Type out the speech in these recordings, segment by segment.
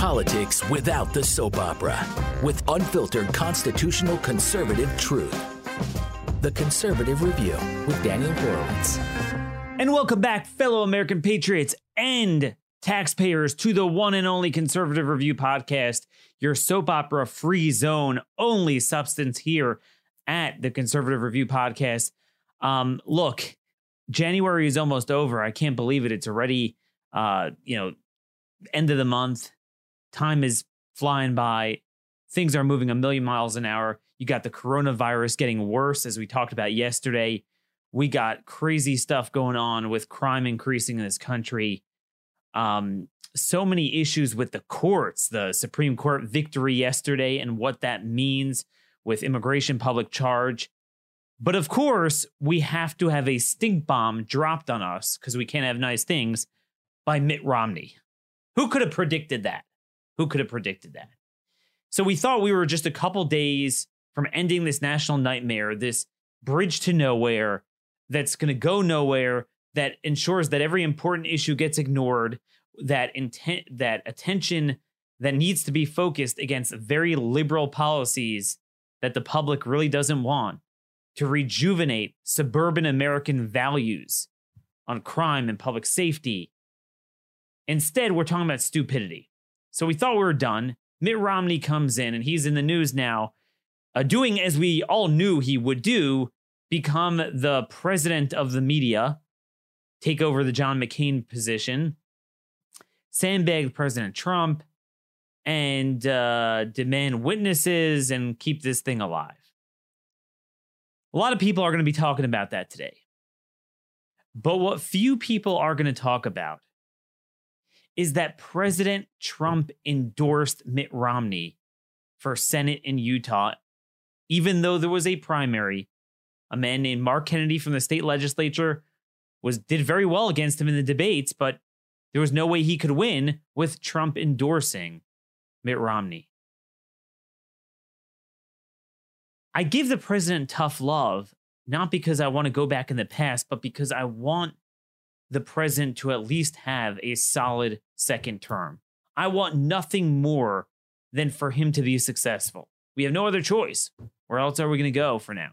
Politics without the soap opera, with unfiltered constitutional conservative truth. The Conservative Review with Daniel Horowitz. And welcome back, fellow American patriots and taxpayers, to the one and only Conservative Review podcast, your soap opera free zone, only substance here at the Conservative Review podcast. Um, look, January is almost over. I can't believe it. It's already, uh, you know, end of the month. Time is flying by. Things are moving a million miles an hour. You got the coronavirus getting worse, as we talked about yesterday. We got crazy stuff going on with crime increasing in this country. Um, so many issues with the courts, the Supreme Court victory yesterday, and what that means with immigration public charge. But of course, we have to have a stink bomb dropped on us because we can't have nice things by Mitt Romney. Who could have predicted that? Who could have predicted that? So we thought we were just a couple days from ending this national nightmare, this bridge to nowhere that's going to go nowhere, that ensures that every important issue gets ignored, that intent, that attention that needs to be focused against very liberal policies that the public really doesn't want to rejuvenate suburban American values on crime and public safety. Instead, we're talking about stupidity. So we thought we were done. Mitt Romney comes in and he's in the news now, uh, doing as we all knew he would do become the president of the media, take over the John McCain position, sandbag President Trump, and uh, demand witnesses and keep this thing alive. A lot of people are going to be talking about that today. But what few people are going to talk about is that President Trump endorsed Mitt Romney for Senate in Utah, even though there was a primary. A man named Mark Kennedy from the state legislature was did very well against him in the debates, but there was no way he could win with Trump endorsing Mitt Romney. I give the president tough love, not because I want to go back in the past, but because I want the president to at least have a solid second term. I want nothing more than for him to be successful. We have no other choice. Where else are we going to go for now?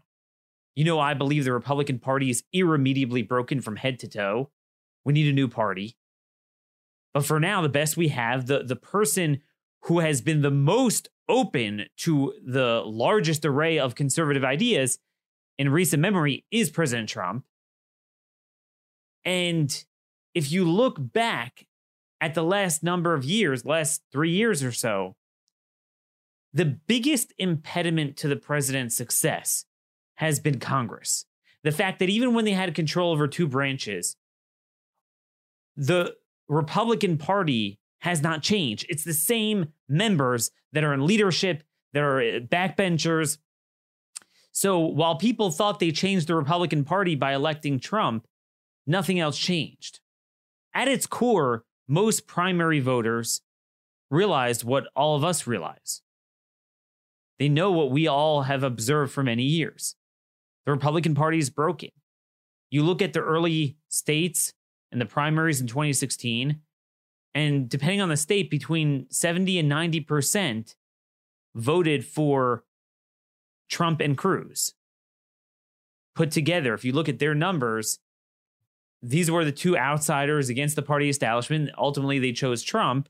You know, I believe the Republican Party is irremediably broken from head to toe. We need a new party. But for now, the best we have, the, the person who has been the most open to the largest array of conservative ideas in recent memory is President Trump. And if you look back at the last number of years, last three years or so, the biggest impediment to the president's success has been Congress. The fact that even when they had control over two branches, the Republican Party has not changed. It's the same members that are in leadership, that are backbenchers. So while people thought they changed the Republican Party by electing Trump, nothing else changed. At its core, most primary voters realized what all of us realize. They know what we all have observed for many years. The Republican Party is broken. You look at the early states and the primaries in 2016, and depending on the state, between 70 and 90% voted for Trump and Cruz. Put together, if you look at their numbers, these were the two outsiders against the party establishment. Ultimately, they chose Trump,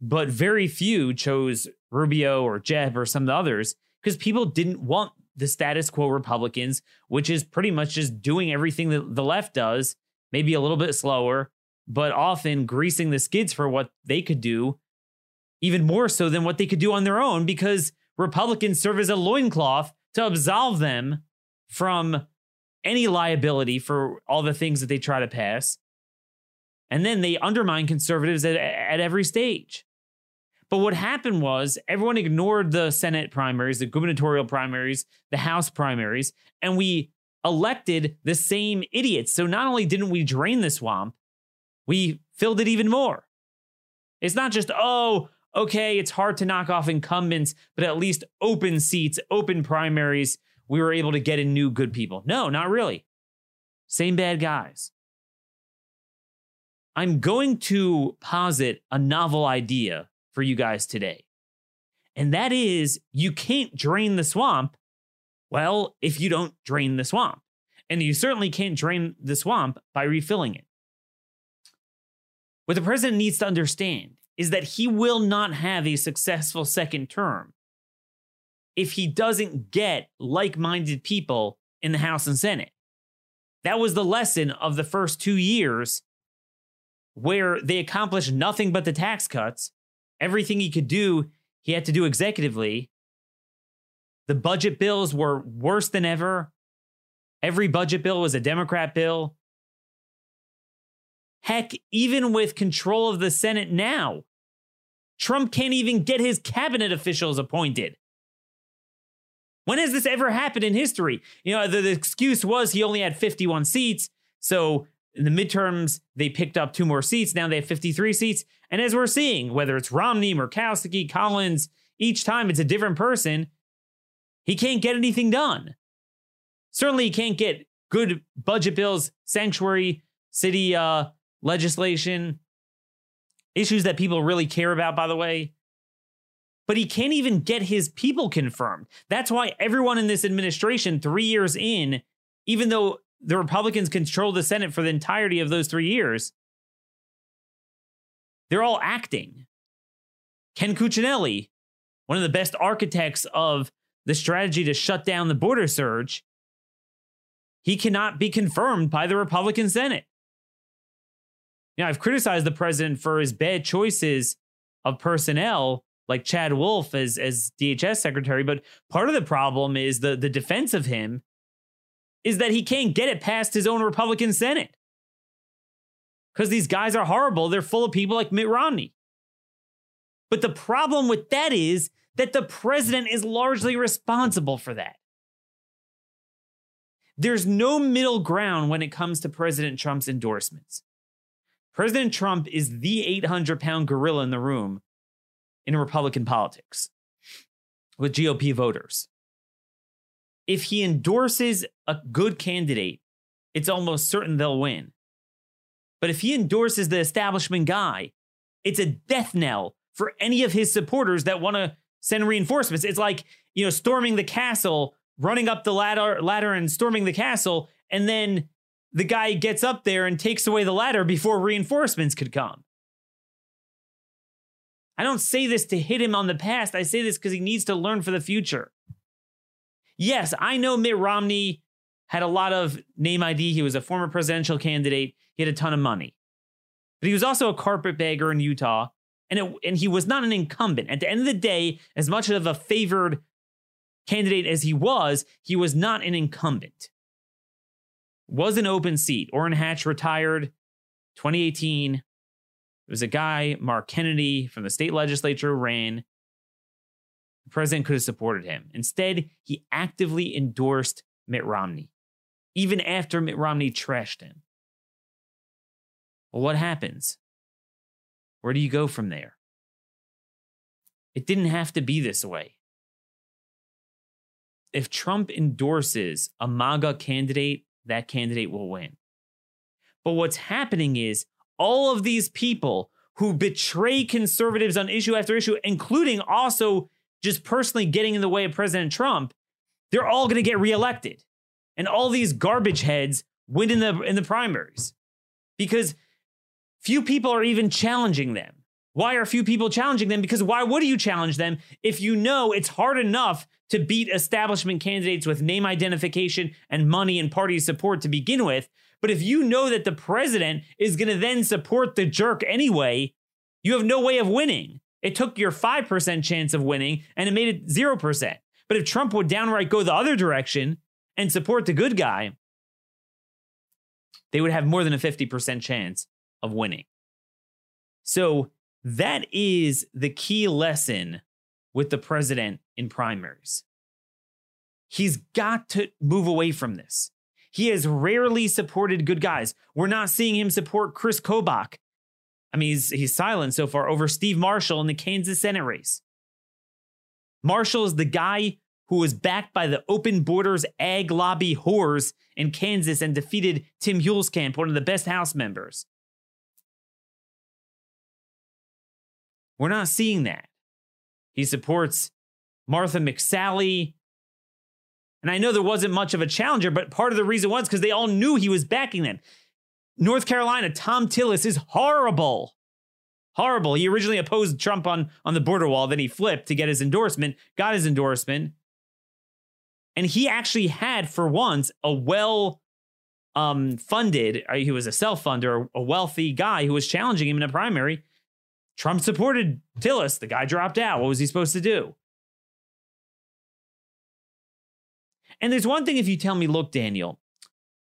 but very few chose Rubio or Jeb or some of the others because people didn't want the status quo Republicans, which is pretty much just doing everything that the left does, maybe a little bit slower, but often greasing the skids for what they could do, even more so than what they could do on their own, because Republicans serve as a loincloth to absolve them from any liability for all the things that they try to pass. And then they undermine conservatives at, at every stage. But what happened was everyone ignored the Senate primaries, the gubernatorial primaries, the House primaries, and we elected the same idiots. So not only didn't we drain the swamp, we filled it even more. It's not just, oh, okay, it's hard to knock off incumbents, but at least open seats, open primaries, we were able to get in new good people. No, not really. Same bad guys. I'm going to posit a novel idea for you guys today. And that is you can't drain the swamp, well, if you don't drain the swamp. And you certainly can't drain the swamp by refilling it. What the president needs to understand is that he will not have a successful second term if he doesn't get like minded people in the House and Senate. That was the lesson of the first two years where they accomplished nothing but the tax cuts. Everything he could do, he had to do executively. The budget bills were worse than ever. Every budget bill was a Democrat bill. Heck, even with control of the Senate now, Trump can't even get his cabinet officials appointed. When has this ever happened in history? You know, the, the, excuse was he only had 51 seats. So in the midterms, they picked up two more seats. Now they have 53 seats. And as we're seeing, whether it's Romney, Murkowski, Collins, each time it's a different person, he can't get anything done. Certainly, he can't get good budget bills, sanctuary city uh, legislation, issues that people really care about, by the way. But he can't even get his people confirmed. That's why everyone in this administration, three years in, even though the Republicans control the Senate for the entirety of those three years, they're all acting. Ken Cuccinelli, one of the best architects of the strategy to shut down the border surge, he cannot be confirmed by the Republican Senate. Know, I've criticized the president for his bad choices of personnel, like Chad Wolf as, as DHS secretary, but part of the problem is the, the defense of him is that he can't get it past his own Republican Senate. Because these guys are horrible. They're full of people like Mitt Romney. But the problem with that is that the president is largely responsible for that. There's no middle ground when it comes to President Trump's endorsements. President Trump is the 800 pound gorilla in the room in Republican politics with GOP voters. If he endorses a good candidate, it's almost certain they'll win. But if he endorses the establishment guy, it's a death knell for any of his supporters that want to send reinforcements. It's like, you know, storming the castle running up the ladder, ladder and storming the castle, and then the guy gets up there and takes away the ladder before reinforcements could come. I don't say this to hit him on the past. I say this because he needs to learn for the future. Yes, I know Mitt Romney had a lot of name ID. He was a former presidential candidate. He had a ton of money. But he was also a carpetbagger in Utah, and, it, and he was not an incumbent. At the end of the day, as much of a favored candidate as he was, he was not an incumbent. Was an open seat. Orrin Hatch retired 2018. It was a guy, Mark Kennedy from the state legislature, ran. The president could have supported him. Instead, he actively endorsed Mitt Romney, even after Mitt Romney trashed him. Well, what happens? Where do you go from there? It didn't have to be this way if Trump endorses a MAGA candidate, that candidate will win. But what's happening is all of these people who betray conservatives on issue after issue, including also just personally getting in the way of President Trump, they're all going to get reelected. And all these garbage heads win in the in the primaries because few people are even challenging them. Why are few people challenging them? Because why would you challenge them if you know it's hard enough to beat establishment candidates with name identification and money and party support to begin with? But if you know that the president is going to then support the jerk anyway, you have no way of winning. It took your 5% chance of winning and it made it 0%. But if Trump would downright go the other direction and support the good guy, they would have more than a 50% chance of winning. So that is the key lesson with the president in primaries. He's got to move away from this. He has rarely supported good guys. We're not seeing him support Chris Kobach. I mean, he's, he's silent so far over Steve Marshall in the Kansas Senate race. Marshall is the guy who was backed by the open borders ag lobby whores in Kansas and defeated Tim Huelskamp, one of the best House members. We're not seeing that. He supports Martha McSally. And I know there wasn't much of a challenger, but part of the reason was because they all knew he was backing them. North Carolina, Thom Tillis is horrible. Horrible. He originally opposed Trump on, on the border wall, then he flipped to get his endorsement, got his endorsement. And he actually had, for once, a well um, funded, uh, he was a self funder, a wealthy guy who was challenging him in a primary. Trump supported Tillis. The guy dropped out. What was he supposed to do? And there's one thing if you tell me, look, Daniel,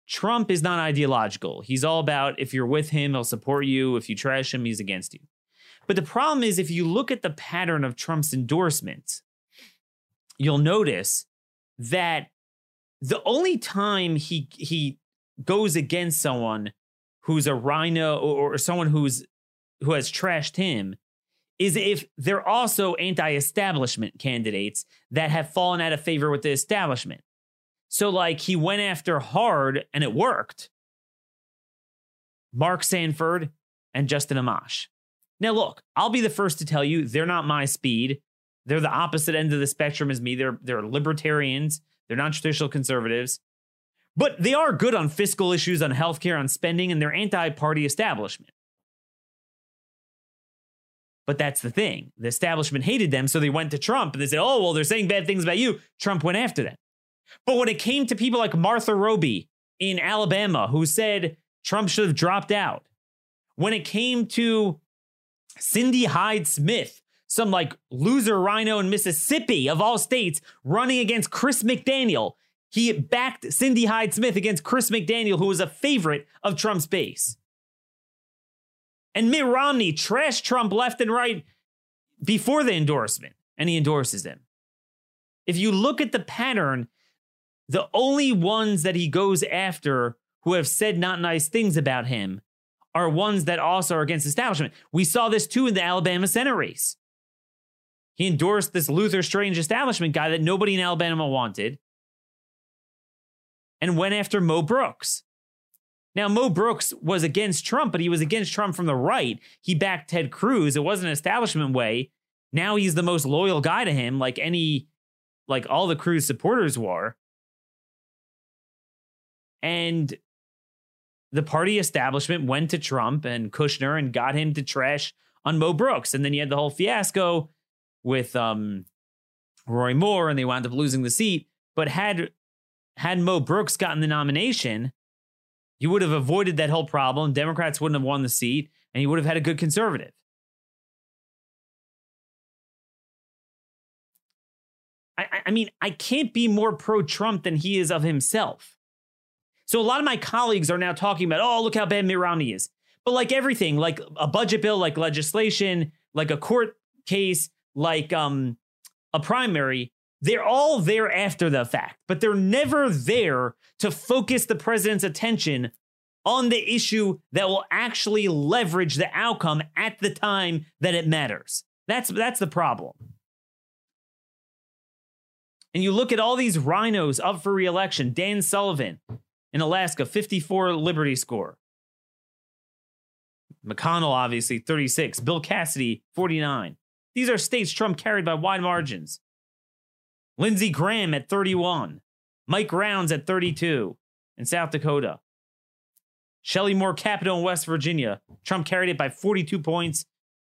Trump is not ideological. He's all about if you're with him, he'll support you. If you trash him, he's against you. But the problem is, if you look at the pattern of Trump's endorsements, you'll notice that the only time he he goes against someone who's a RINO or, or someone who's who has trashed him is if they're also anti-establishment candidates that have fallen out of favor with the establishment. So, like, he went after hard and it worked. Mark Sanford and Justin Amash. Now, look, I'll be the first to tell you they're not my speed. They're the opposite end of the spectrum as me. They're they're libertarians. They're not traditional conservatives. But they are good on fiscal issues, on healthcare, on spending, and they're anti-party establishment. But that's the thing. The establishment hated them, so they went to Trump and they said, oh, well, they're saying bad things about you. Trump went after them. But when it came to people like Martha Roby in Alabama, who said Trump should have dropped out, when it came to Cindy Hyde Smith, some like loser RINO in Mississippi of all states running against Chris McDaniel, he backed Cindy Hyde Smith against Chris McDaniel, who was a favorite of Trump's base. And Mitt Romney trashed Trump left and right before the endorsement, and he endorses him. If you look at the pattern, the only ones that he goes after who have said not nice things about him are ones that also are against establishment. We saw this too in the Alabama Senate race. He endorsed this Luther Strange establishment guy that nobody in Alabama wanted and went after Mo Brooks. Now, Mo Brooks was against Trump, but he was against Trump from the right. He backed Ted Cruz. It wasn't an establishment way. Now he's the most loyal guy to him, like any, like all the Cruz supporters were. And the party establishment went to Trump and Kushner and got him to trash on Mo Brooks. And then you had the whole fiasco with um, Roy Moore, and they wound up losing the seat. But had had Mo Brooks gotten the nomination, you would have avoided that whole problem. Democrats wouldn't have won the seat, and you would have had a good conservative. I, I mean, I can't be more pro Trump than he is of himself. So a lot of my colleagues are now talking about, oh, look how bad Mitt Romney is. But like everything, like a budget bill, like legislation, like a court case, like um, a primary, they're all there after the fact, but they're never there to focus the president's attention on the issue that will actually leverage the outcome at the time that it matters. That's that's the problem. And you look at all these RINOs up for reelection, Dan Sullivan, in Alaska, 54 Liberty score. McConnell, obviously, 36. Bill Cassidy, 49. These are states Trump carried by wide margins. Lindsey Graham at 31. Mike Rounds at 32 in South Dakota. Shelley Moore Capito in West Virginia. Trump carried it by 42 points.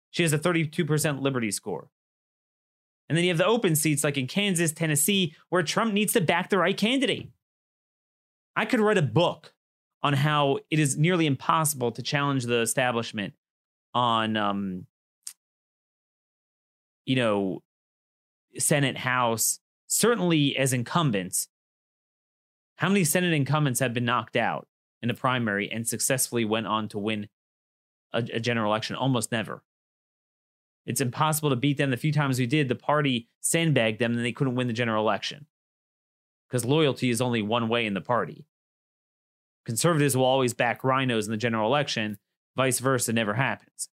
She has a 32% Liberty score. And then you have the open seats like in Kansas, Tennessee, where Trump needs to back the right candidate. I could write a book on how it is nearly impossible to challenge the establishment on, um, you know, Senate, House, certainly as incumbents. How many Senate incumbents have been knocked out in a primary and successfully went on to win a, a general election? Almost never. It's impossible to beat them. The few times we did, the party sandbagged them and they couldn't win the general election because loyalty is only one way in the party. Conservatives will always back RINOs in the general election, vice versa never happens.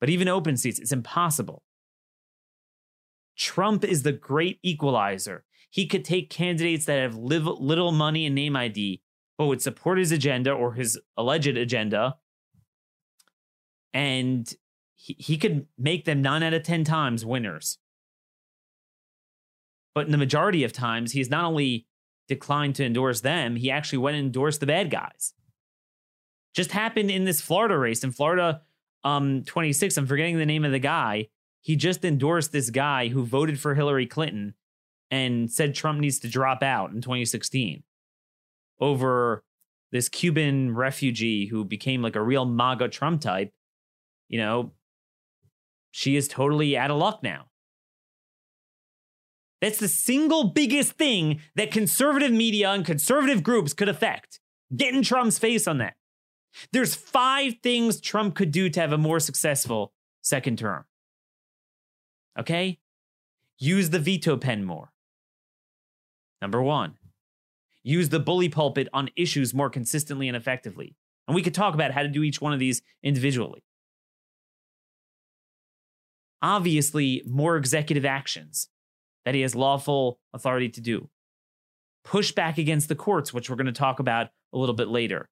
But even open seats, it's impossible. Trump is the great equalizer. He could take candidates that have little money and name ID, but would support his agenda or his alleged agenda, and he, he could make them nine out of 10 times winners. But in the majority of times, he's not only declined to endorse them, he actually went and endorsed the bad guys. Just happened in this Florida race. In Florida um, 26, I'm forgetting the name of the guy. He just endorsed this guy who voted for Hillary Clinton and said Trump needs to drop out in 2016 over this Cuban refugee who became like a real MAGA Trump type. You know, she is totally out of luck now. That's the single biggest thing that conservative media and conservative groups could affect. Getting Trump's face on that. There's five things Trump could do to have a more successful second term. Okay? Use the veto pen more. Number one, use the bully pulpit on issues more consistently and effectively. And we could talk about how to do each one of these individually. Obviously, more executive actions that he has lawful authority to do. Push back against the courts, which we're going to talk about a little bit later.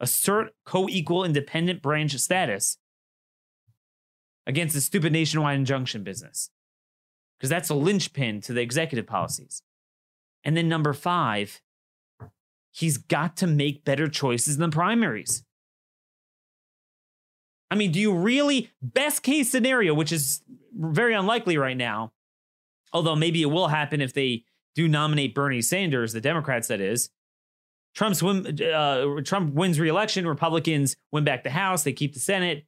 Assert co equal independent branch status against the stupid nationwide injunction business, because that's a linchpin to the executive policies. And then number five, he's got to make better choices in the primaries. I mean, do you really, best case scenario, which is very unlikely right now, although maybe it will happen if they do nominate Bernie Sanders, the Democrats, that is. Trump's uh, Trump wins reelection, Republicans win back the House, they keep the Senate.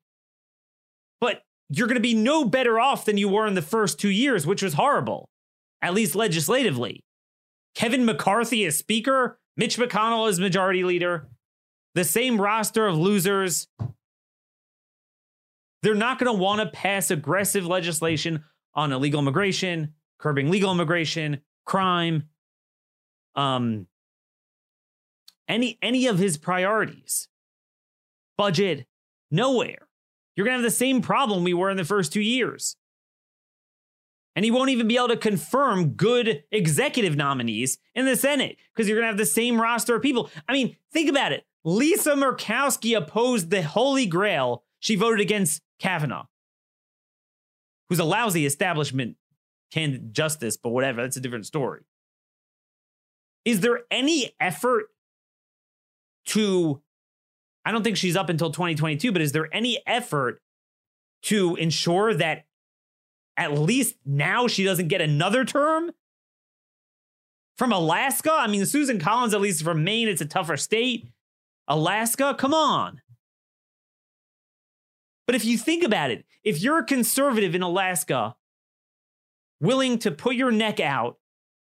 But you're going to be no better off than you were in the first two years, which was horrible, at least legislatively. Kevin McCarthy as Speaker, Mitch McConnell as Majority Leader, the same roster of losers. They're not going to want to pass aggressive legislation on illegal immigration, curbing legal immigration, crime, um, any any of his priorities. Budget, nowhere. You're gonna have the same problem we were in the first two years. And he won't even be able to confirm good executive nominees in the Senate because you're gonna have the same roster of people. I mean, think about it. Lisa Murkowski opposed the Holy Grail. She voted against Kavanaugh, who's a lousy establishment candidate justice, but whatever, that's a different story. Is there any effort to, I don't think she's up until 2022, but is there any effort to ensure that at least now she doesn't get another term? From Alaska? I mean, Susan Collins, at least from Maine, it's a tougher state. Alaska? Come on. But if you think about it, if you're a conservative in Alaska willing to put your neck out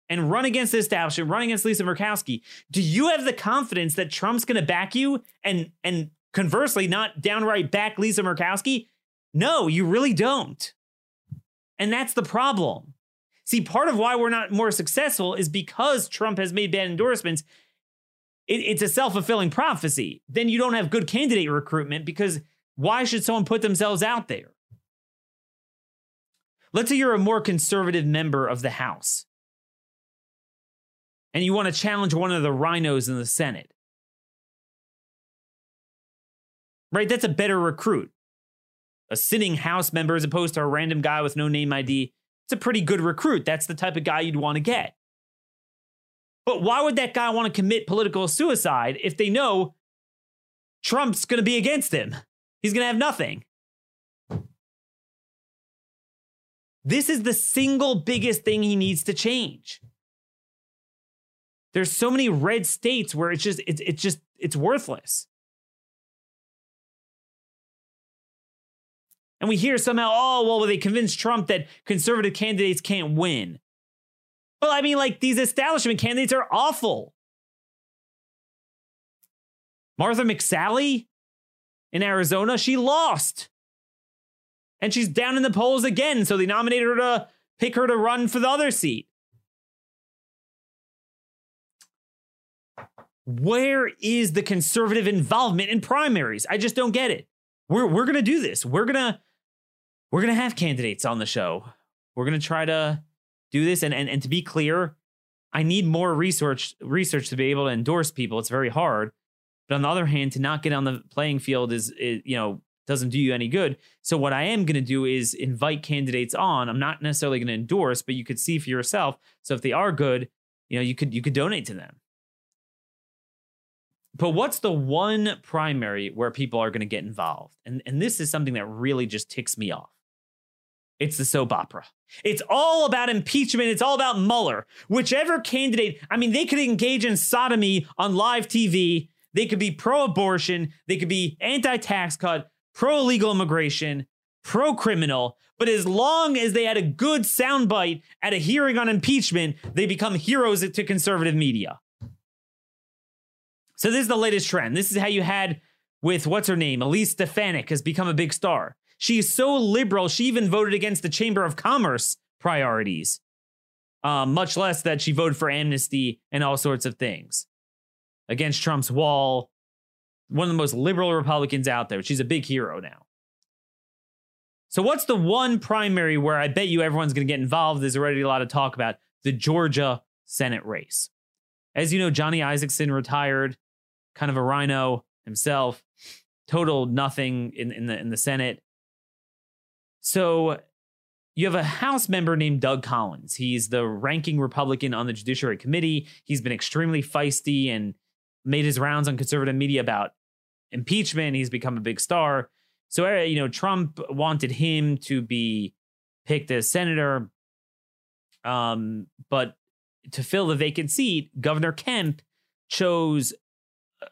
and run against the establishment, run against Lisa Murkowski, do you have the confidence that Trump's going to back you and and conversely not downright back Lisa Murkowski? No, you really don't. And that's the problem. See, part of why we're not more successful is because Trump has made bad endorsements. It, it's a self fulfilling prophecy. Then you don't have good candidate recruitment because why should someone put themselves out there? Let's say you're a more conservative member of the House and you want to challenge one of the RINOs in the Senate. Right? That's a better recruit. A sitting House member as opposed to a random guy with no name ID. It's a pretty good recruit. That's the type of guy you'd want to get. But why would that guy want to commit political suicide if they know Trump's going to be against him? He's going to have nothing. This is the single biggest thing he needs to change. There's so many red states where it's just it's it's just it's worthless. And we hear somehow, oh, well, they convinced Trump that conservative candidates can't win. Well, I mean, like these establishment candidates are awful. Martha McSally in Arizona, she lost and she's down in the polls again. So they nominated her to pick her to run for the other seat. Where is the conservative involvement in primaries? I just don't get it. We're we're gonna do this. We're gonna we're gonna have candidates on the show. We're gonna try to do this. And and, and to be clear, I need more research research to be able to endorse people. It's very hard. But on the other hand, to not get on the playing field is, is you know doesn't do you any good. So what I am going to do is invite candidates on. I'm not necessarily going to endorse, but you could see for yourself. So if they are good, you know, you could you could donate to them. But what's the one primary where people are going to get involved? And and this is something that really just ticks me off. It's the soap opera. It's all about impeachment. It's all about Mueller. Whichever candidate, I mean, they could engage in sodomy on live TV. They could be pro abortion. They could be anti tax cut, pro illegal immigration, pro criminal. But as long as they had a good soundbite at a hearing on impeachment, they become heroes to conservative media. So this is the latest trend. This is how you had with what's her name? Elise Stefanik has become a big star. She is so liberal, she even voted against the Chamber of Commerce priorities, um, much less that she voted for amnesty and all sorts of things against Trump's wall. One of the most liberal Republicans out there. She's a big hero now. So, what's the one primary where I bet you everyone's going to get involved? There's already a lot of talk about the Georgia Senate race. As you know, Johnny Isakson retired kind of a rhino himself, total nothing in, in the in the Senate. So you have a House member named Doug Collins. He's the ranking Republican on the Judiciary Committee. He's been extremely feisty and made his rounds on conservative media about impeachment. He's become a big star. So, uh, you know, Trump wanted him to be picked as senator. Um, but to fill the vacant seat, Governor Kemp chose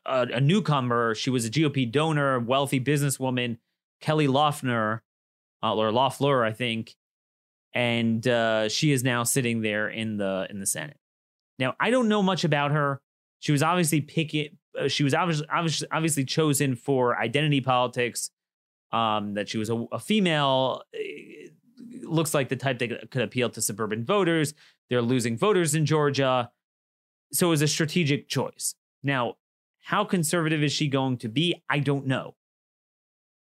a, a, newcomer. She was a GOP donor, wealthy businesswoman, Kelly Loeffler, uh, or Loeffler, I think, and uh, she is now sitting there in the in the Senate. Now, I don't know much about her. She was obviously picking. Uh, she was obviously, obviously chosen for identity politics. Um, that she was a, a female looks like the type that could appeal to suburban voters. They're losing voters in Georgia. So it was a strategic choice. Now, how conservative is she going to be? I don't know.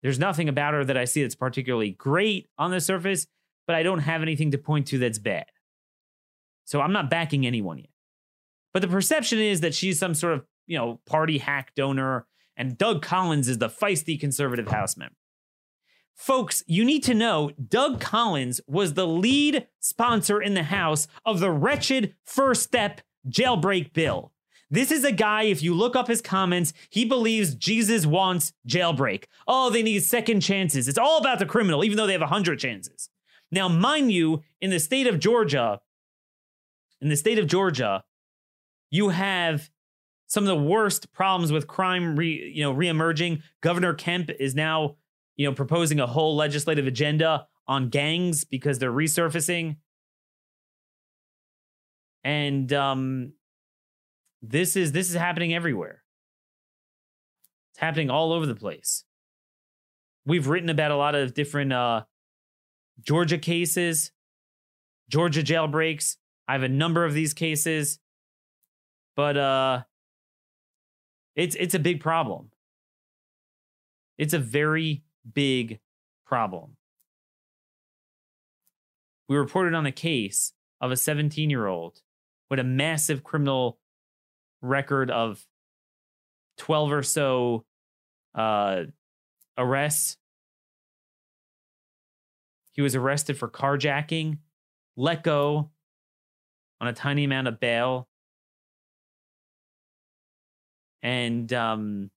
There's nothing about her that I see that's particularly great on the surface, but I don't have anything to point to that's bad. So I'm not backing anyone yet. But the perception is that she's some sort of, you know, party hack donor, and Doug Collins is the feisty conservative House member. Folks, you need to know Doug Collins was the lead sponsor in the House of the wretched First Step jailbreak bill. This is a guy, if you look up his comments, he believes Jesus wants jailbreak. Oh, they need second chances. It's all about the criminal, even though they have 100 chances. Now, mind you, in the state of Georgia, in the state of Georgia, you have some of the worst problems with crime re, you know reemerging. Governor Kemp is now, you know, proposing a whole legislative agenda on gangs because they're resurfacing. And um this is this is happening everywhere. It's happening all over the place. We've written about a lot of different uh, Georgia cases, Georgia jailbreaks. I have a number of these cases, but uh, it's it's a big problem. It's a very big problem. We reported on a case of a 17 year old with a massive criminal record of 12 or so uh, arrests. He was arrested for carjacking, let go on a tiny amount of bail, and um,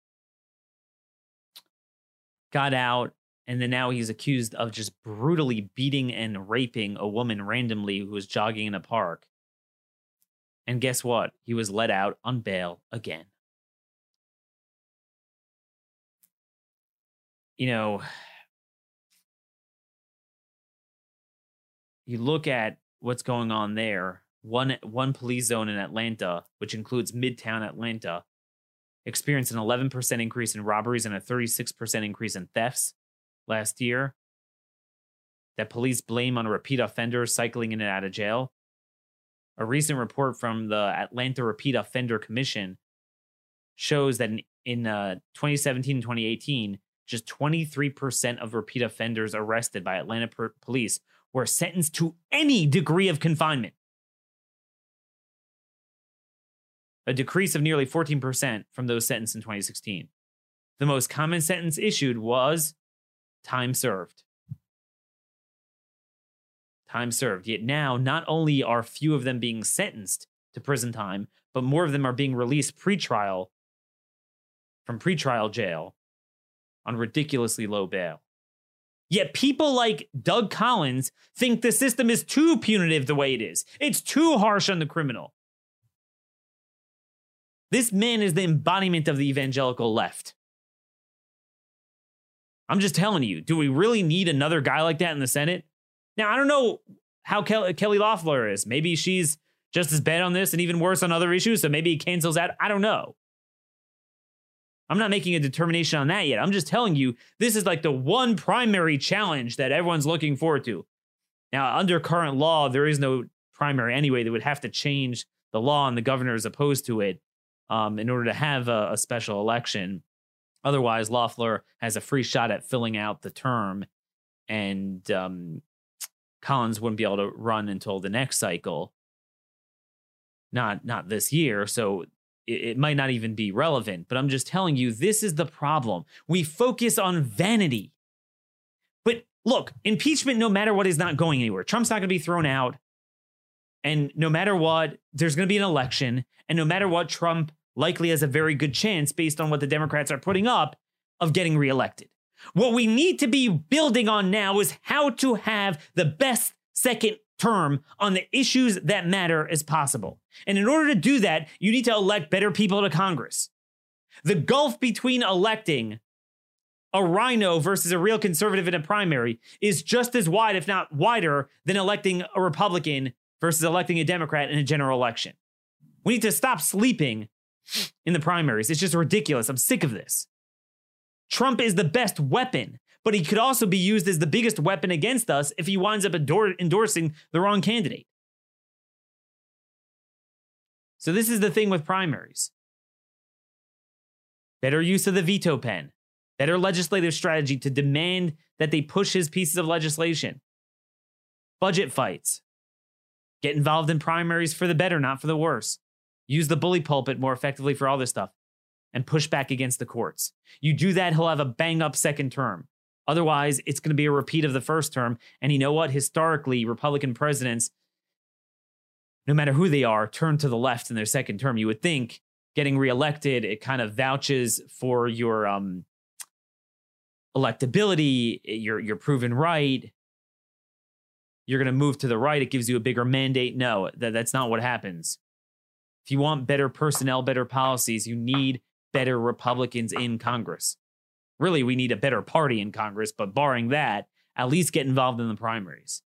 got out. And then now he's accused of just brutally beating and raping a woman randomly who was jogging in a park. And guess what? He was let out on bail again. You know, you look at what's going on there. One one police zone in Atlanta, which includes Midtown Atlanta, experienced an 11% increase in robberies and a 36% increase in thefts last year. That police blame on repeat offenders cycling in and out of jail. A recent report from the Atlanta Repeat Offender Commission shows that in, in uh, 2017 and 2018, just 23% of repeat offenders arrested by Atlanta per- police were sentenced to any degree of confinement. A decrease of nearly 14% from those sentenced in 2016. The most common sentence issued was time served. Time served. Yet now, not only are few of them being sentenced to prison time, but more of them are being released pretrial from pretrial jail on ridiculously low bail. Yet people like Doug Collins think the system is too punitive the way it is. It's too harsh on the criminal. This man is the embodiment of the evangelical left. I'm just telling you, do we really need another guy like that in the Senate? Now, I don't know how Kelly, Kelly Loeffler is. Maybe she's just as bad on this and even worse on other issues, so maybe he cancels out. I don't know. I'm not making a determination on that yet. I'm just telling you, this is like the one primary challenge that everyone's looking forward to. Now, under current law, there is no primary anyway. They would have to change the law, and the governor is opposed to it um, in order to have a, a special election. Otherwise, Loeffler has a free shot at filling out the term, and um, Collins wouldn't be able to run until the next cycle. Not not this year, so it, it might not even be relevant. But I'm just telling you, this is the problem. We focus on vanity. But look, impeachment, no matter what, is not going anywhere. Trump's not going to be thrown out. And no matter what, there's going to be an election. And no matter what, Trump likely has a very good chance, based on what the Democrats are putting up, of getting reelected. What we need to be building on now is how to have the best second term on the issues that matter as possible. And in order to do that, you need to elect better people to Congress. The gulf between electing a RINO versus a real conservative in a primary is just as wide, if not wider, than electing a Republican versus electing a Democrat in a general election. We need to stop sleeping in the primaries. It's just ridiculous. I'm sick of this. Trump is the best weapon, but he could also be used as the biggest weapon against us if he winds up endorsing the wrong candidate. So, this is the thing with primaries better use of the veto pen, better legislative strategy to demand that they push his pieces of legislation, budget fights, get involved in primaries for the better, not for the worse. Use the bully pulpit more effectively for all this stuff and push back against the courts. You do that, he'll have a bang up second term. Otherwise, it's going to be a repeat of the first term. And you know what? Historically, Republican presidents, no matter who they are, turn to the left in their second term. You would think getting reelected, it kind of vouches for your um, electability, you're, you're proven right. You're going to move to the right. It gives you a bigger mandate. No, that, that's not what happens. If you want better personnel, better policies, you need better Republicans in Congress. Really, we need a better party in Congress, but barring that, at least get involved in the primaries.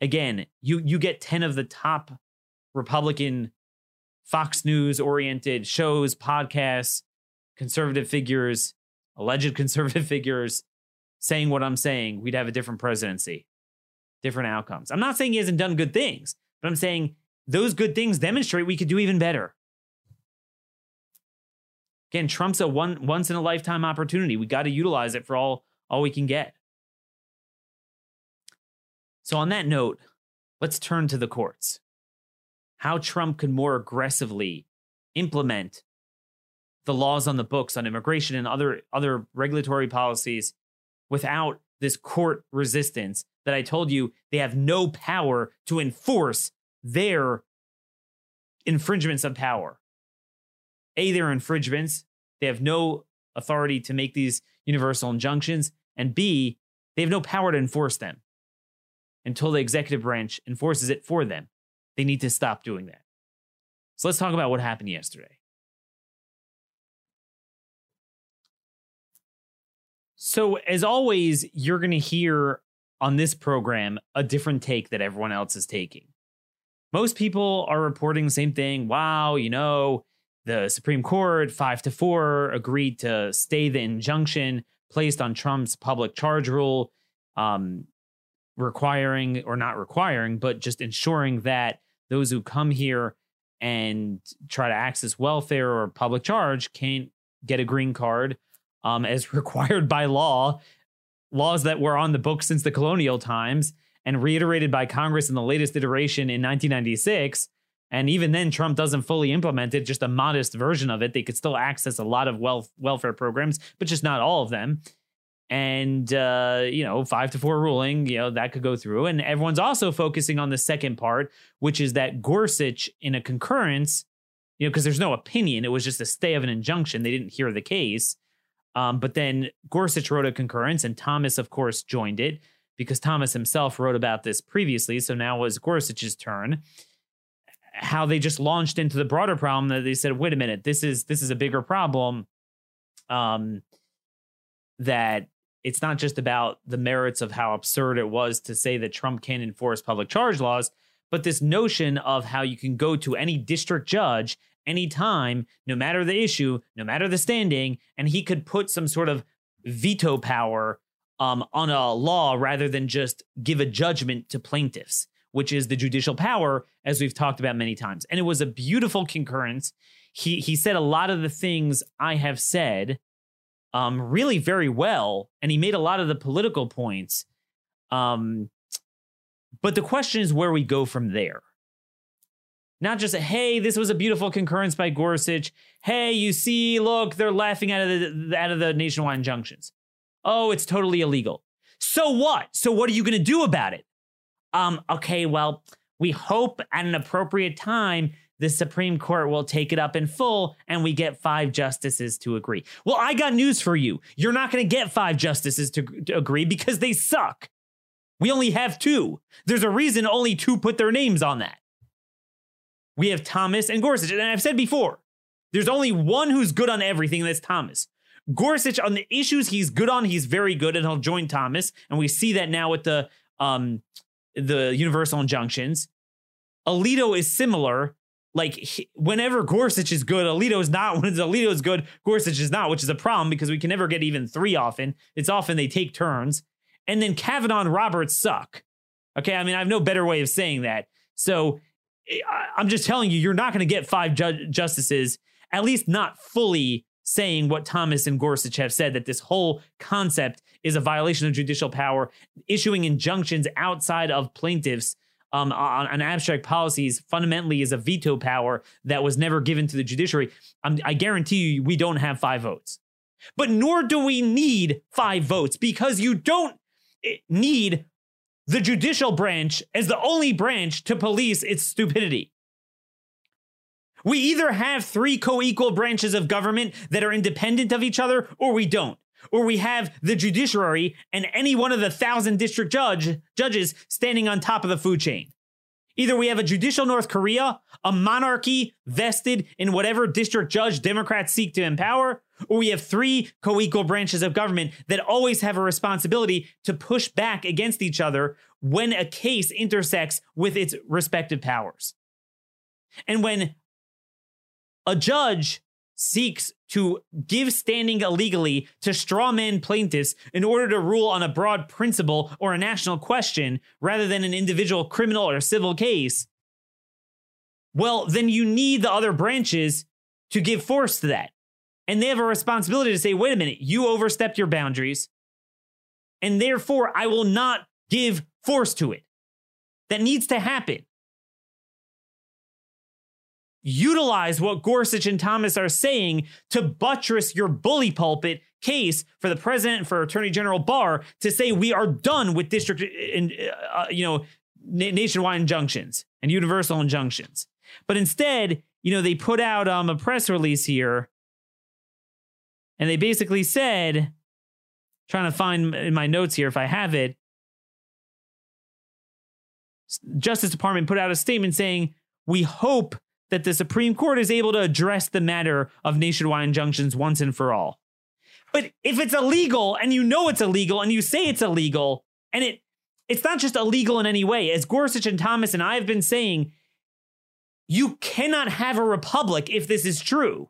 Again, you you get 10 of the top Republican Fox News oriented shows, podcasts, conservative figures, alleged conservative figures saying what I'm saying, we'd have a different presidency, different outcomes. I'm not saying he hasn't done good things, but I'm saying those good things demonstrate we could do even better. Again, Trump's a one once in a lifetime opportunity. We got to utilize it for all all we can get. So on that note, let's turn to the courts. How Trump could more aggressively implement the laws on the books on immigration and other other regulatory policies without this court resistance that I told you they have no power to enforce their infringements of power. A, they're infringements. They have no authority to make these universal injunctions. And B, they have no power to enforce them until the executive branch enforces it for them. They need to stop doing that. So let's talk about what happened yesterday. So, as always, you're going to hear on this program a different take that everyone else is taking. Most people are reporting the same thing. Wow, you know, the Supreme Court, five to four, agreed to stay the injunction placed on Trump's public charge rule, um, requiring or not requiring, but just ensuring that those who come here and try to access welfare or public charge can't get a green card um, as required by law, laws that were on the books since the colonial times and reiterated by Congress in the latest iteration in 1996 and even then, Trump doesn't fully implement it, just a modest version of it. They could still access a lot of wealth welfare programs, but just not all of them. and uh, you know five to four ruling you know that could go through and everyone's also focusing on the second part which is that gorsuch in a concurrence you know because there's no opinion it was just a stay of an injunction they didn't hear the case um, but then gorsuch wrote a concurrence and thomas of course joined it because thomas himself wrote about this previously. So now was gorsuch's turn. How they just launched into the broader problem that they said wait a minute this is this is a bigger problem um that it's not just about the merits of how absurd it was to say that Trump can enforce public charge laws, but this notion of how you can go to any district judge anytime, no matter the issue, no matter the standing, and he could put some sort of veto power um, on a law rather than just give a judgment to plaintiffs, which is the judicial power, as we've talked about many times. And it was a beautiful concurrence. He he said a lot of the things I have said um, really very well, and he made a lot of the political points. Um, but the question is where we go from there. Not just, hey, this was a beautiful concurrence by Gorsuch. Hey, you see, look, they're laughing out of the out of the nationwide injunctions. Oh, it's totally illegal. So what? So what are you going to do about it? Um, okay, well, we hope at an appropriate time the Supreme Court will take it up in full and we get five justices to agree. Well, I got news for you. You're not going to get five justices to, to, agree because they suck. We only have two. There's a reason only two put their names on that. We have Thomas and Gorsuch. And I've said before, there's only one who's good on everything, that's Thomas. Gorsuch, on the issues he's good on, he's very good, and he'll join Thomas. And we see that now with the um the universal injunctions. Alito is similar, like he, whenever Gorsuch is good, Alito is not. When Alito is good, Gorsuch is not, which is a problem because we can never get even three often. It's often they take turns. And then Kavanaugh and Roberts suck. Okay, I mean I have no better way of saying that. So I'm just telling you, you're not going to get five ju- justices, at least not fully saying what Thomas and Gorsuch have said that this whole concept is a violation of judicial power, issuing injunctions outside of plaintiffs um, on, on, abstract policies fundamentally is a veto power that was never given to the judiciary. Um, I guarantee you, we don't have five votes. But nor do we need five votes because you don't eh, need the judicial branch as the only branch to police its stupidity. We either have three co equal branches of government that are independent of each other, or we don't or we have the judiciary and any one of the thousand district judge judges standing on top of the food chain. Either we have a judicial North Korea, a monarchy vested in whatever district judge Democrats seek to empower, or we have three co equal branches of government that always have a responsibility to push back against each other when a case intersects with its respective powers. And when a judge seeks to give standing illegally to strawman plaintiffs in order to rule on a broad principle or a national question rather than an individual criminal or civil case, well, then you need the other branches to give force to that. And they have a responsibility to say, wait a minute, you overstepped your boundaries, and therefore I will not give force to it. That needs to happen utilize what Gorsuch and Thomas are saying to buttress your bully pulpit case for the president and for Attorney General Barr to say we are done with district and uh, uh, you know na- nationwide injunctions and universal injunctions. But instead, you know, they put out um, a press release here and they basically said trying to find in my notes here if I have it Justice Department put out a statement saying, "We hope that the Supreme Court is able to address the matter of nationwide injunctions once and for all. But if it's illegal and you know it's illegal and you say it's illegal and it it's not just illegal in any way. As Gorsuch and Thomas and I have been saying, you cannot have a republic if this is true.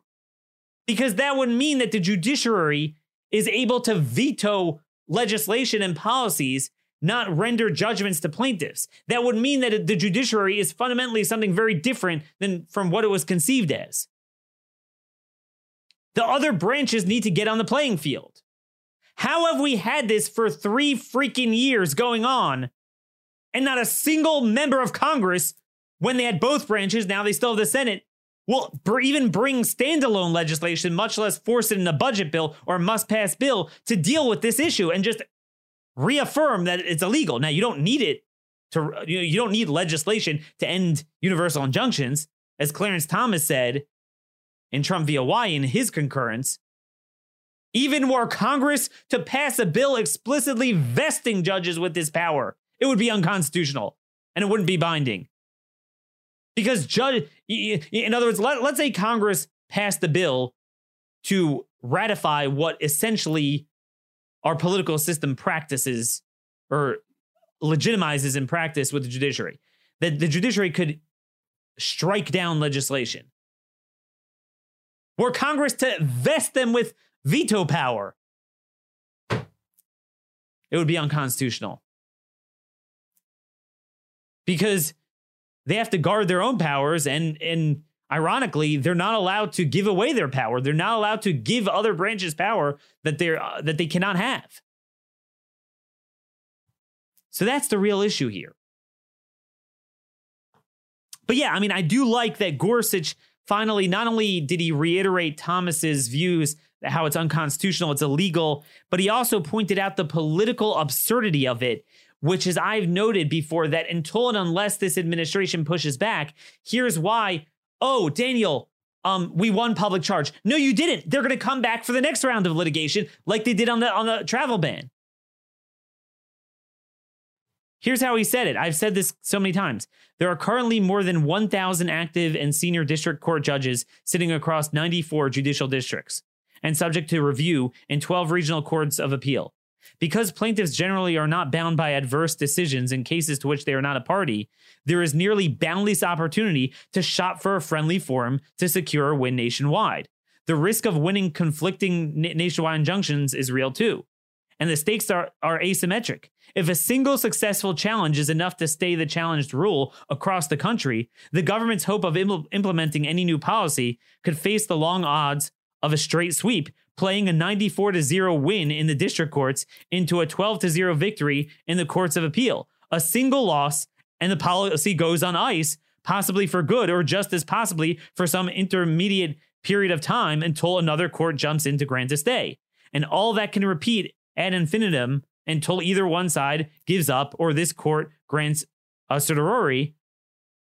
Because that would mean that the judiciary is able to veto legislation and policies not render judgments to plaintiffs. That would mean that the judiciary is fundamentally something very different than from what it was conceived as. The other branches need to get on the playing field. How have we had this for three freaking years going on and not a single member of Congress, when they had both branches, now they still have the Senate, will even bring standalone legislation, much less force it in a budget bill or must pass bill to deal with this issue and just reaffirm that it's illegal. Now, you don't need it to, you, know, you don't need legislation to end universal injunctions. As Clarence Thomas said in Trump v. Hawaii in his concurrence, even were Congress to pass a bill explicitly vesting judges with this power, it would be unconstitutional and it wouldn't be binding. Because judge, in other words, let, let's say Congress passed the bill to ratify what essentially our political system practices or legitimizes in practice with the judiciary. That the judiciary could strike down legislation. Were Congress to vest them with veto power, it would be unconstitutional. Because they have to guard their own powers and and ironically they're not allowed to give away their power. They're not allowed to give other branches power that they're uh, that they cannot have. So that's the real issue here. But yeah i mean i do like that gorsuch finally not only did he reiterate thomas's views how it's unconstitutional it's illegal but he also pointed out the political absurdity of it which is I've noted before that until and unless this administration pushes back, here's why. Oh, Daniel, um, we won public charge. No, you didn't. They're going to come back for the next round of litigation, like they did on the on the travel ban. Here's how he said it. I've said this so many times. There are currently more than 1,000 active and senior district court judges sitting across 94 judicial districts and subject to review in 12 regional courts of appeal. Because plaintiffs generally are not bound by adverse decisions in cases to which they are not a party, there is nearly boundless opportunity to shop for a friendly forum to secure a win nationwide. The risk of winning conflicting nationwide injunctions is real too. And the stakes are, are asymmetric. If a single successful challenge is enough to stay the challenged rule across the country, the government's hope of Im- implementing any new policy could face the long odds of a straight sweep, playing a 94 to 0 win in the district courts into a 12 to 0 victory in the courts of appeal. A single loss and the policy goes on ice, possibly for good or just as possibly for some intermediate period of time until another court jumps in to grant a stay. And all that can repeat ad infinitum until either one side gives up or this court grants a certiorari.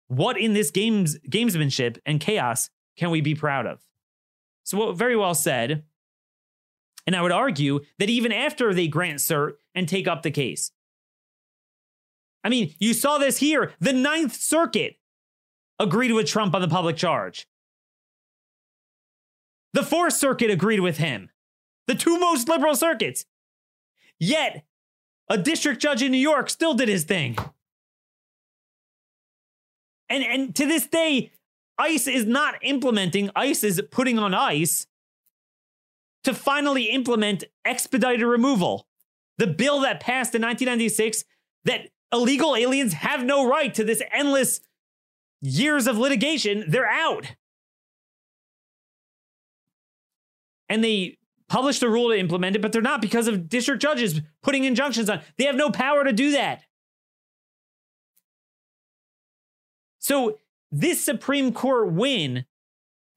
What in this games gamesmanship and chaos can we be proud of? So, very well said. And I would argue that even after they grant cert and take up the case, I mean, you saw this here. The Ninth Circuit agreed with Trump on the public charge. The Fourth Circuit agreed with him. The two most liberal circuits. Yet, a district judge in New York still did his thing. And, and to this day, ICE is not implementing, ICE is putting on ice to finally implement expedited removal. The bill that passed in 1996 that illegal aliens have no right to this endless years of litigation, they're out. And they published a rule to implement it, but they're not because of district judges putting injunctions on. They have no power to do that. So this Supreme Court win,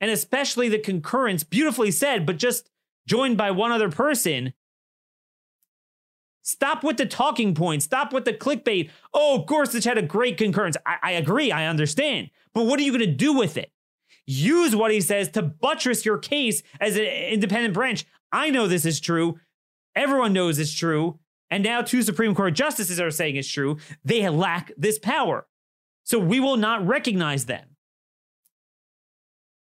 and especially the concurrence, beautifully said, but just joined by one other person. Stop with the talking points. Stop with the clickbait. Oh, Gorsuch had a great concurrence. I, I agree. I understand. But what are you going to do with it? Use what he says to buttress your case as an independent branch. I know this is true. Everyone knows it's true. And now two Supreme Court justices are saying it's true. They lack this power. So we will not recognize them.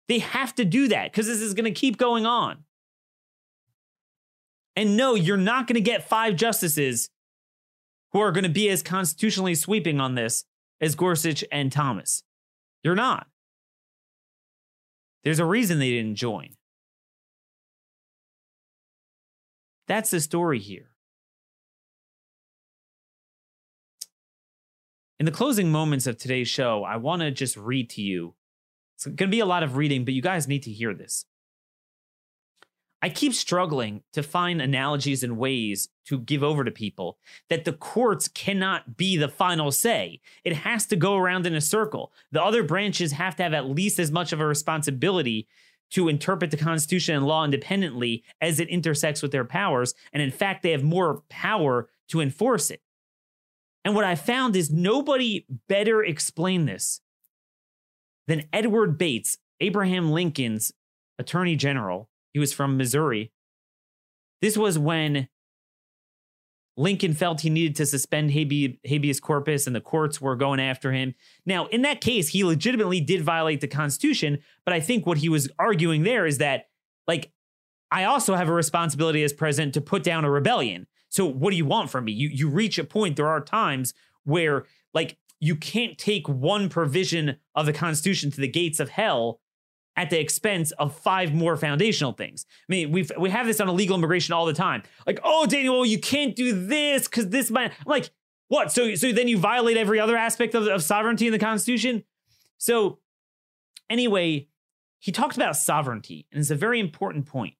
They have to do that because this is going to keep going on. And no, you're not going to get five justices who are going to be as constitutionally sweeping on this as Gorsuch and Thomas. You're not. There's a reason they didn't join. That's the story here. In the closing moments of today's show, I want to just read to you. It's going to be a lot of reading, but you guys need to hear this. I keep struggling to find analogies and ways to give over to people that the courts cannot be the final say. It has to go around in a circle. The other branches have to have at least as much of a responsibility to interpret the Constitution and law independently as it intersects with their powers. And in fact, they have more power to enforce it. And what I found is nobody better explained this than Edward Bates, Abraham Lincoln's attorney general. He was from Missouri. This was when Lincoln felt he needed to suspend habeas corpus and the courts were going after him. Now, in that case, he legitimately did violate the Constitution, but I think what he was arguing there is that, like, I also have a responsibility as president to put down a rebellion. So what do you want from me? You you reach a point. There are times where like you can't take one provision of the Constitution to the gates of hell at the expense of five more foundational things. I mean, we we have this on illegal immigration all the time. Like, oh, Daniel, you can't do this because this might. I'm like, what? So so then you violate every other aspect of, of sovereignty in the Constitution. So anyway, he talked about sovereignty, and it's a very important point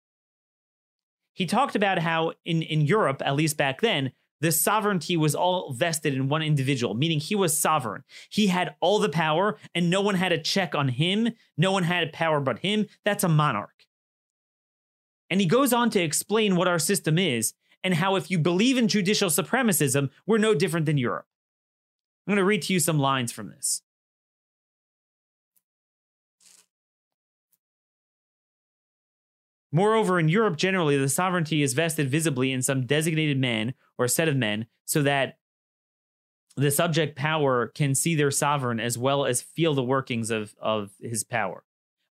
he talked about how in, in Europe, at least back then, the sovereignty was all vested in one individual, meaning he was sovereign. He had all the power, and no one had a check on him. No one had power but him. That's a monarch. And he goes on to explain what our system is and how, if you believe in judicial supremacism, we're no different than Europe. I'm going to read to you some lines from this. Moreover, in Europe generally, the sovereignty is vested visibly in some designated man or set of men, so that the subject power can see their sovereign as well as feel the workings of, of his power.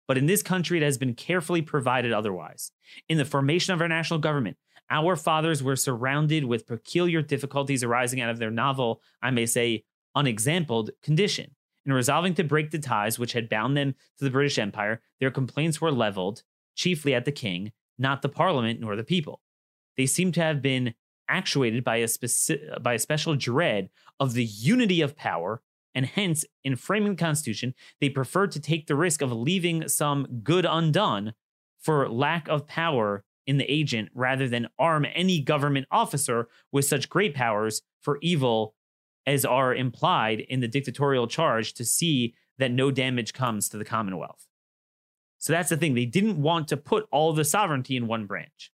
But in this country, it has been carefully provided otherwise. In the formation of our national government, our fathers were surrounded with peculiar difficulties arising out of their novel, I may say, unexampled condition. In resolving to break the ties which had bound them to the British Empire, their complaints were leveled chiefly at the king, not the parliament nor the people. They seem to have been actuated by a, speci- by a special dread of the unity of power, and hence, in framing the Constitution, they preferred to take the risk of leaving some good undone for lack of power in the agent rather than arm any government officer with such great powers for evil as are implied in the dictatorial charge to see that no damage comes to the Commonwealth. So that's the thing. They didn't want to put all the sovereignty in one branch.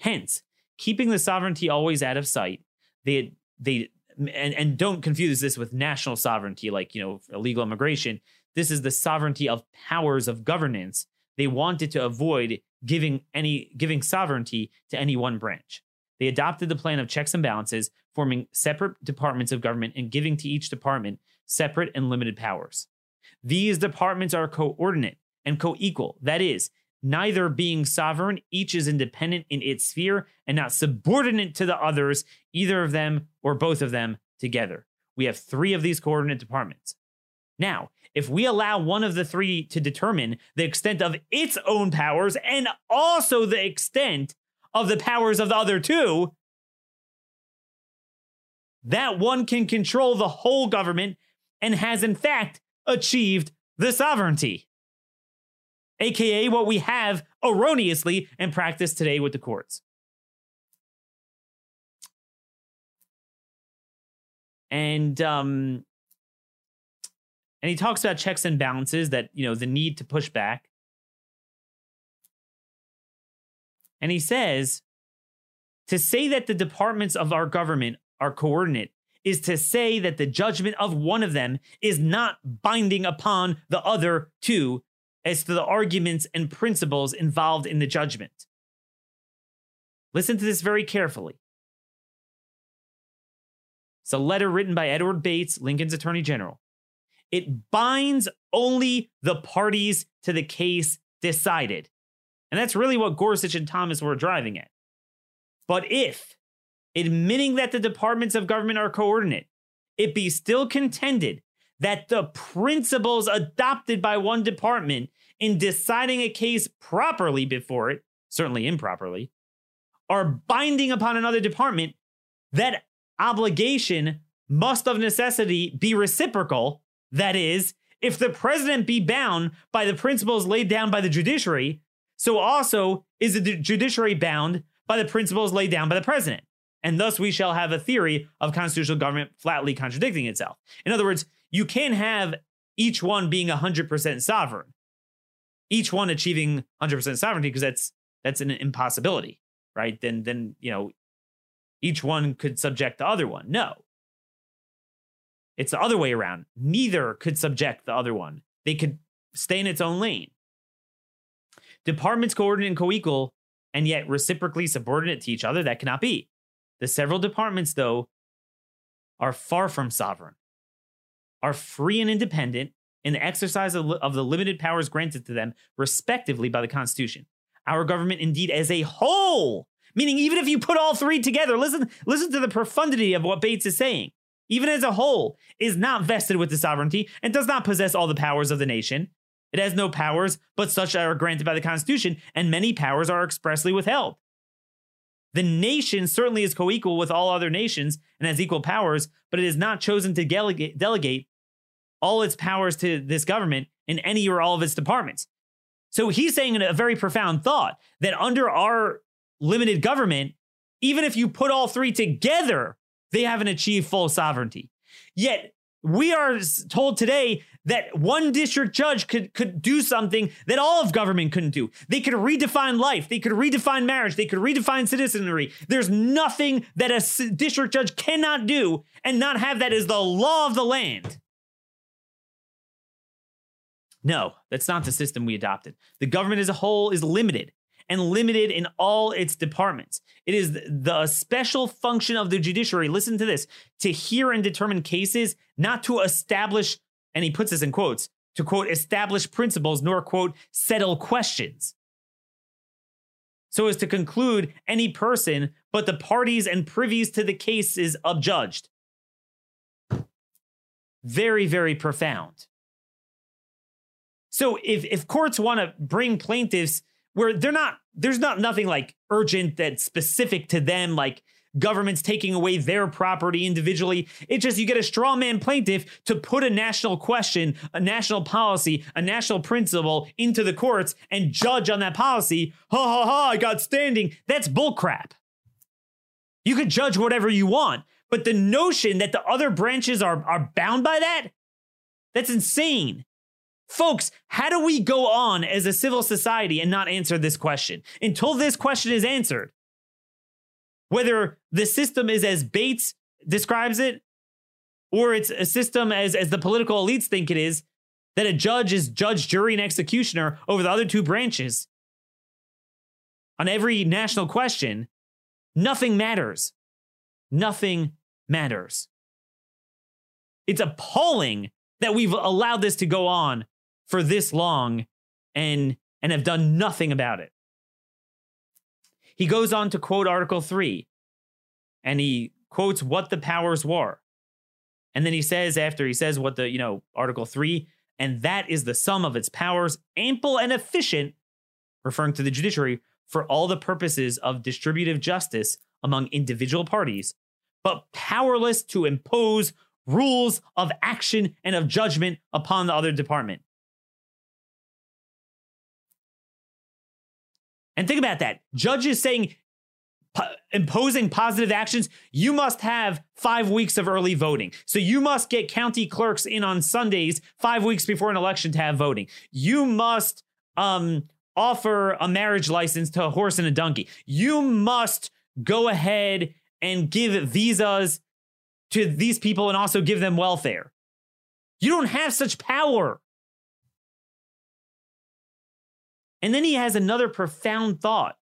Hence, keeping the sovereignty always out of sight, they they and, and don't confuse this with national sovereignty, like you know, illegal immigration. This is the sovereignty of powers of governance. They wanted to avoid giving any giving sovereignty to any one branch. They adopted the plan of checks and balances, forming separate departments of government and giving to each department separate and limited powers. These departments are coordinate and co equal. That is, neither being sovereign, each is independent in its sphere and not subordinate to the others, either of them or both of them together. We have three of these coordinate departments. Now, if we allow one of the three to determine the extent of its own powers and also the extent of the powers of the other two, that one can control the whole government and has, in fact, achieved the sovereignty aka what we have erroneously in practice today with the courts. And um and he talks about checks and balances that, you know, the need to push back. And he says to say that the departments of our government are coordinate is to say that the judgment of one of them is not binding upon the other two as to the arguments and principles involved in the judgment. Listen to this very carefully. It's a letter written by Edward Bates, Lincoln's Attorney General. It binds only the parties to the case decided. And that's really what Gorsuch and Thomas were driving at. But if, admitting that the departments of government are coordinate, it be still contended that the principles adopted by one department in deciding a case properly before it, certainly improperly, are binding upon another department, that obligation must of necessity be reciprocal. That is, if the president be bound by the principles laid down by the judiciary, so also is the judiciary bound by the principles laid down by the president. And thus we shall have a theory of constitutional government flatly contradicting itself. In other words, you can have each one being 100% sovereign, each one achieving 100% sovereignty because that's that's an impossibility, right? Then then, you know, each one could subject the other one. No. It's the other way around. Neither could subject the other one. They could stay in its own lane. Departments coordinate and co-equal and yet reciprocally subordinate to each other, that cannot be. The several departments, though, are far from sovereign, are free and independent in the exercise of, of the limited powers granted to them, respectively, by the Constitution. Our government, indeed, as a whole, meaning even if you put all three together, listen, listen to the profundity of what Bates is saying. Even as a whole, is not vested with the sovereignty and does not possess all the powers of the nation, it has no powers but such are granted by the Constitution, and many powers are expressly withheld. The nation certainly is co equal with all other nations and has equal powers, but it is not chosen to delegate, delegate all its powers to this government in any or all of its departments. So he's saying a very profound thought that under our limited government, even if you put all three together, they haven't achieved full sovereignty. Yet we are told today that one district judge could could do something that all of government couldn't do. They could redefine life, they could redefine marriage, they could redefine citizenry. There's nothing that a district judge cannot do and not have that as the law of the land. No, that's not the system we adopted. The government as a whole is limited and limited in all its departments. It is the special function of the judiciary, listen to this, to hear and determine cases, not to establish and he puts this in quotes, to quote, establish principles nor quote, settle questions. So as to conclude any person but the parties and privies to the case is adjudged. Very, very profound. So if, if courts want to bring plaintiffs where they're not, there's not nothing like urgent that's specific to them, like governments taking away their property individually. It's just you get a straw man plaintiff to put a national question, a national policy, a national principle into the courts and judge on that policy. Ha ha ha, I got standing. That's bullcrap. You could judge whatever you want, but the notion that the other branches are, are bound by that, that's insane. Folks, how do we go on as a civil society and not answer this question? Until this question is answered, whether the system is as Bates describes it, or it's a system as, as the political elites think it is, that a judge is judge, jury, and executioner over the other two branches on every national question, nothing matters. Nothing matters. It's appalling that we've allowed this to go on for this long and and have done nothing about it. He goes on to quote Article 3 and he quotes what the powers were. And then he says, after he says what the, you know, Article 3, and that is the sum of its powers, ample and efficient, referring to the judiciary, for all the purposes of distributive justice among individual parties, but powerless to impose rules of action and of judgment upon the other department. And think about that. Judges saying po- imposing positive actions, you must have five weeks of early voting. So you must get county clerks in on Sundays five weeks before an election to have voting. You must um, offer a marriage license to a horse and a donkey. You must go ahead and give visas to these people and also give them welfare. You don't have such power. And then he has another profound thought.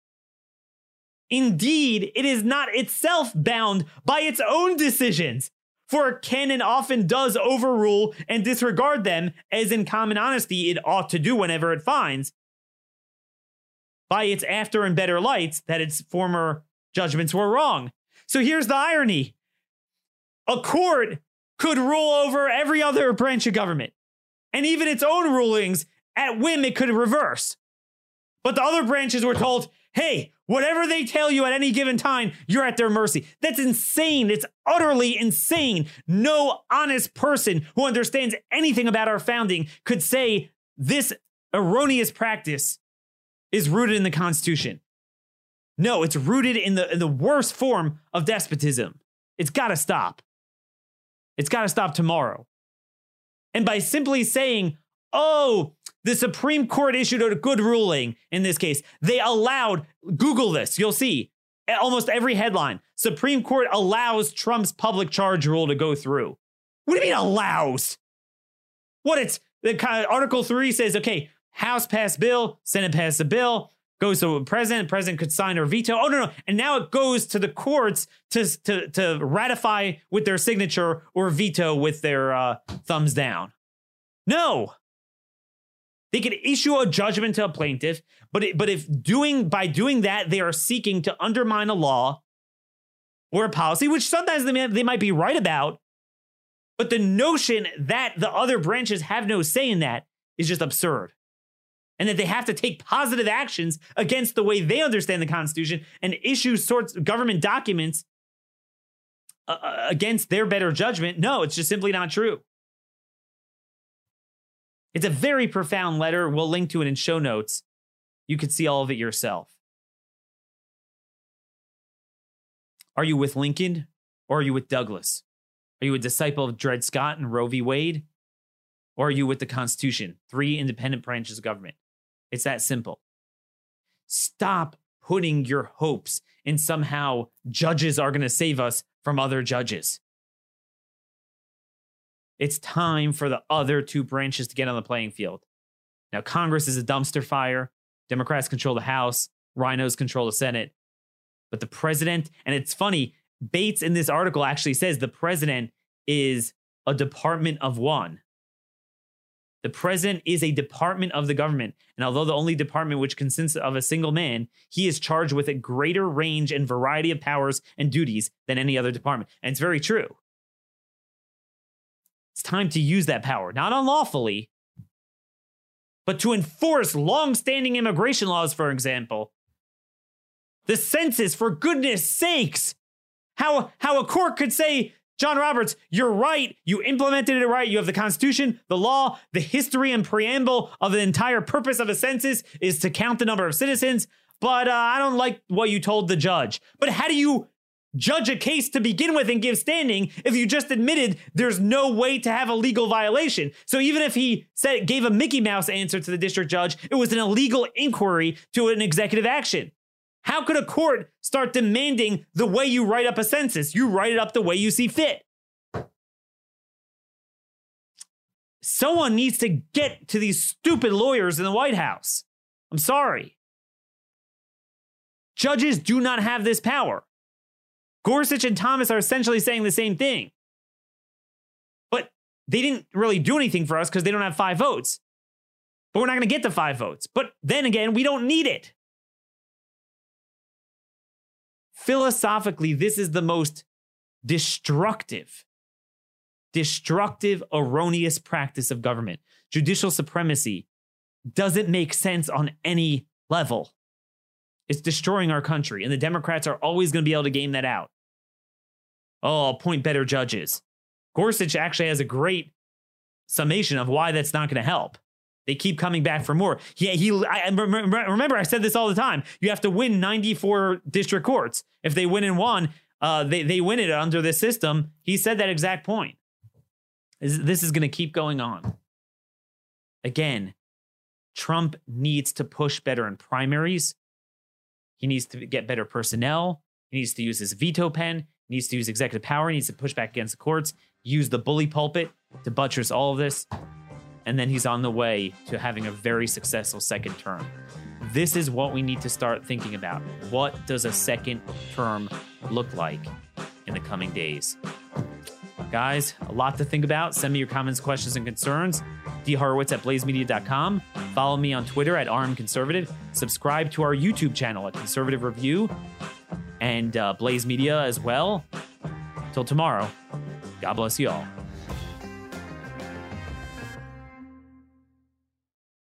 Indeed, it is not itself bound by its own decisions, for it can and often does overrule and disregard them, as in common honesty it ought to do whenever it finds, by its after and better lights, that its former judgments were wrong. So here's the irony a court could rule over every other branch of government, and even its own rulings at whim it could reverse. But the other branches were told, hey, whatever they tell you at any given time, you're at their mercy. That's insane. It's utterly insane. No honest person who understands anything about our founding could say this erroneous practice is rooted in the Constitution. No, it's rooted in the, in the worst form of despotism. It's got to stop. It's got to stop tomorrow. And by simply saying, oh, the Supreme Court issued a good ruling in this case, they allowed, Google this, you'll see almost every headline Supreme Court allows Trump's public charge rule to go through. What do you mean allows? What it's the kind of Article 3 says, okay, House passed bill, Senate passed a bill, goes to the president, president could sign or veto. Oh no, no. And now it goes to the courts to to, to ratify with their signature or veto with their uh, thumbs down. No. They could issue a judgment to a plaintiff, but it, but if doing by doing that they are seeking to undermine a law or a policy, which sometimes they, may, they might be right about, but the notion that the other branches have no say in that is just absurd and that they have to take positive actions against the way they understand the Constitution and issue sorts of government documents uh, uh, against their better judgment. No, it's just simply not true. It's a very profound letter. We'll link to it in show notes. You could see all of it yourself. Are you with Lincoln or are you with Douglas? Are you a disciple of Dred Scott and Roe v. Wade? Or are you with the Constitution? Three independent branches of government. It's that simple. Stop putting your hopes in somehow judges are going to save us from other judges. It's time for the other two branches to get on the playing field. Now, Congress is a dumpster fire. Democrats control the House, RINOs control the Senate. But the president, and it's funny, Bates in this article actually says the president is a department of one. The president is a department of the government. And although the only department which consists of a single man, he is charged with a greater range and variety of powers and duties than any other department. And it's very true. It's time to use that power, not unlawfully, but to enforce long-standing immigration laws, for example. The census, for goodness sakes. How, how a court could say John Roberts, you're right. You implemented it right. You have the Constitution, the law, the history and preamble of the entire purpose of a census is to count the number of citizens. But uh, I don't like what you told the judge. But how do you judge a case to begin with and give standing if you just admitted there's no way to have a legal violation? So even if he said gave a Mickey Mouse answer to the district judge, it was an illegal inquiry to an executive action. How could a court start demanding the way you write up a census? You write it up the way you see fit. Someone needs to get to these stupid lawyers in the White House. I'm sorry. Judges do not have this power. Gorsuch and Thomas are essentially saying the same thing. But they didn't really do anything for us because they don't have five votes. But we're not going to get the five votes. But then again, we don't need it philosophically, this is the most destructive, destructive, erroneous practice of government. Judicial supremacy doesn't make sense on any level. It's destroying our country, and the Democrats are always going to be able to game that out. Oh, I'll appoint better judges. Gorsuch actually has a great summation of why that's not going to help. They keep coming back for more. Yeah, he. I, remember, I said this all the time. You have to win 94 district courts. If they win in one, uh, they they win it under this system. He said that exact point. This is going to keep going on. Again, Trump needs to push better in primaries. He needs to get better personnel. He needs to use his veto pen. He needs to use executive power. He needs to push back against the courts. Use the bully pulpit to buttress all of this and then he's on the way to having a very successful second term. This is what we need to start thinking about. What does a second term look like in the coming days? Guys, a lot to think about. Send me your comments, questions, and concerns. dhorowitz at blazemedia.com. Follow me on Twitter at rmconservative. Subscribe to our YouTube channel at Conservative Review and uh, Blaze Media as well. Till tomorrow, God bless you all.